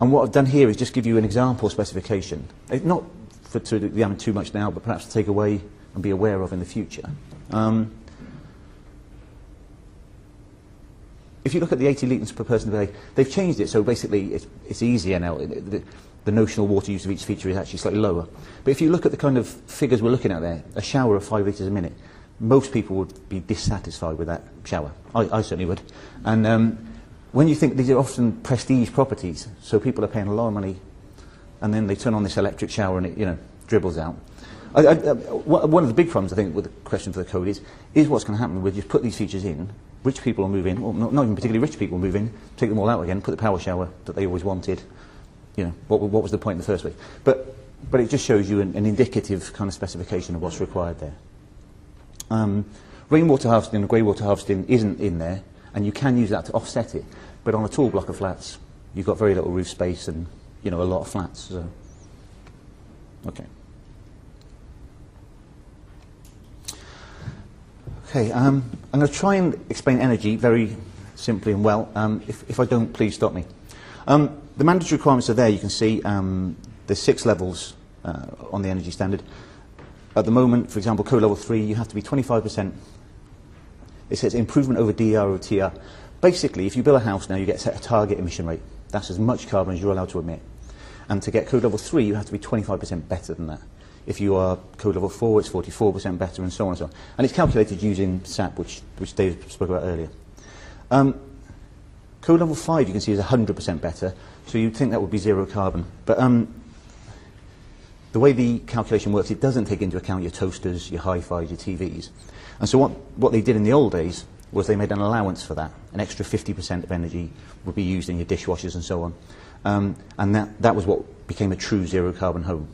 And what I've done here is just give you an example specification, it, not for, to examine too much now, but perhaps to take away and be aware of in the future. Um, if you look at the 80 litres per person per day, they've changed it, so basically it's, it's easier now. The, the notional water use of each feature is actually slightly lower. But if you look at the kind of figures we're looking at there, a shower of 5 litres a minute, most people would be dissatisfied with that shower. I, I certainly would. And um, when you think these are often prestige properties, so people are paying a lot of money, and then they turn on this electric shower and it, you know, dribbles out. I, I, I, uh, one of the big problems, I think, with the question for the code is, is what's going to happen? We'll just put these features in, rich people will move in, or not, not even particularly rich people will move in, take them all out again, put the power shower that they always wanted. You know, what, what was the point in the first place? But, but it just shows you an, an indicative kind of specification of what's required there. Um, rainwater harvesting and greywater harvesting isn't in there, and you can use that to offset it. But on a tall block of flats, you've got very little roof space and you know a lot of flats. So, okay. Okay, um, I'm going to try and explain energy very simply and well. Um, if, if I don't, please stop me. Um, the mandatory requirements are there. You can see um, there's six levels uh, on the energy standard. At the moment, for example, co-level 3, you have to be 25% It says improvement over DER or TR. Basically, if you build a house now, you get set a target emission rate. That's as much carbon as you're allowed to emit. And to get code level 3, you have to be 25% better than that. If you are code level 4, it's 44% better and so on and so on. And it's calculated using SAP, which, which Dave spoke about earlier. Um, code level 5, you can see, is 100% better, so you'd think that would be zero carbon. But um, The way the calculation works, it doesn't take into account your toasters, your hi-fis, your TVs. And so what, what they did in the old days was they made an allowance for that. An extra 50% of energy would be used in your dishwashers and so on. Um, and that, that was what became a true zero carbon home.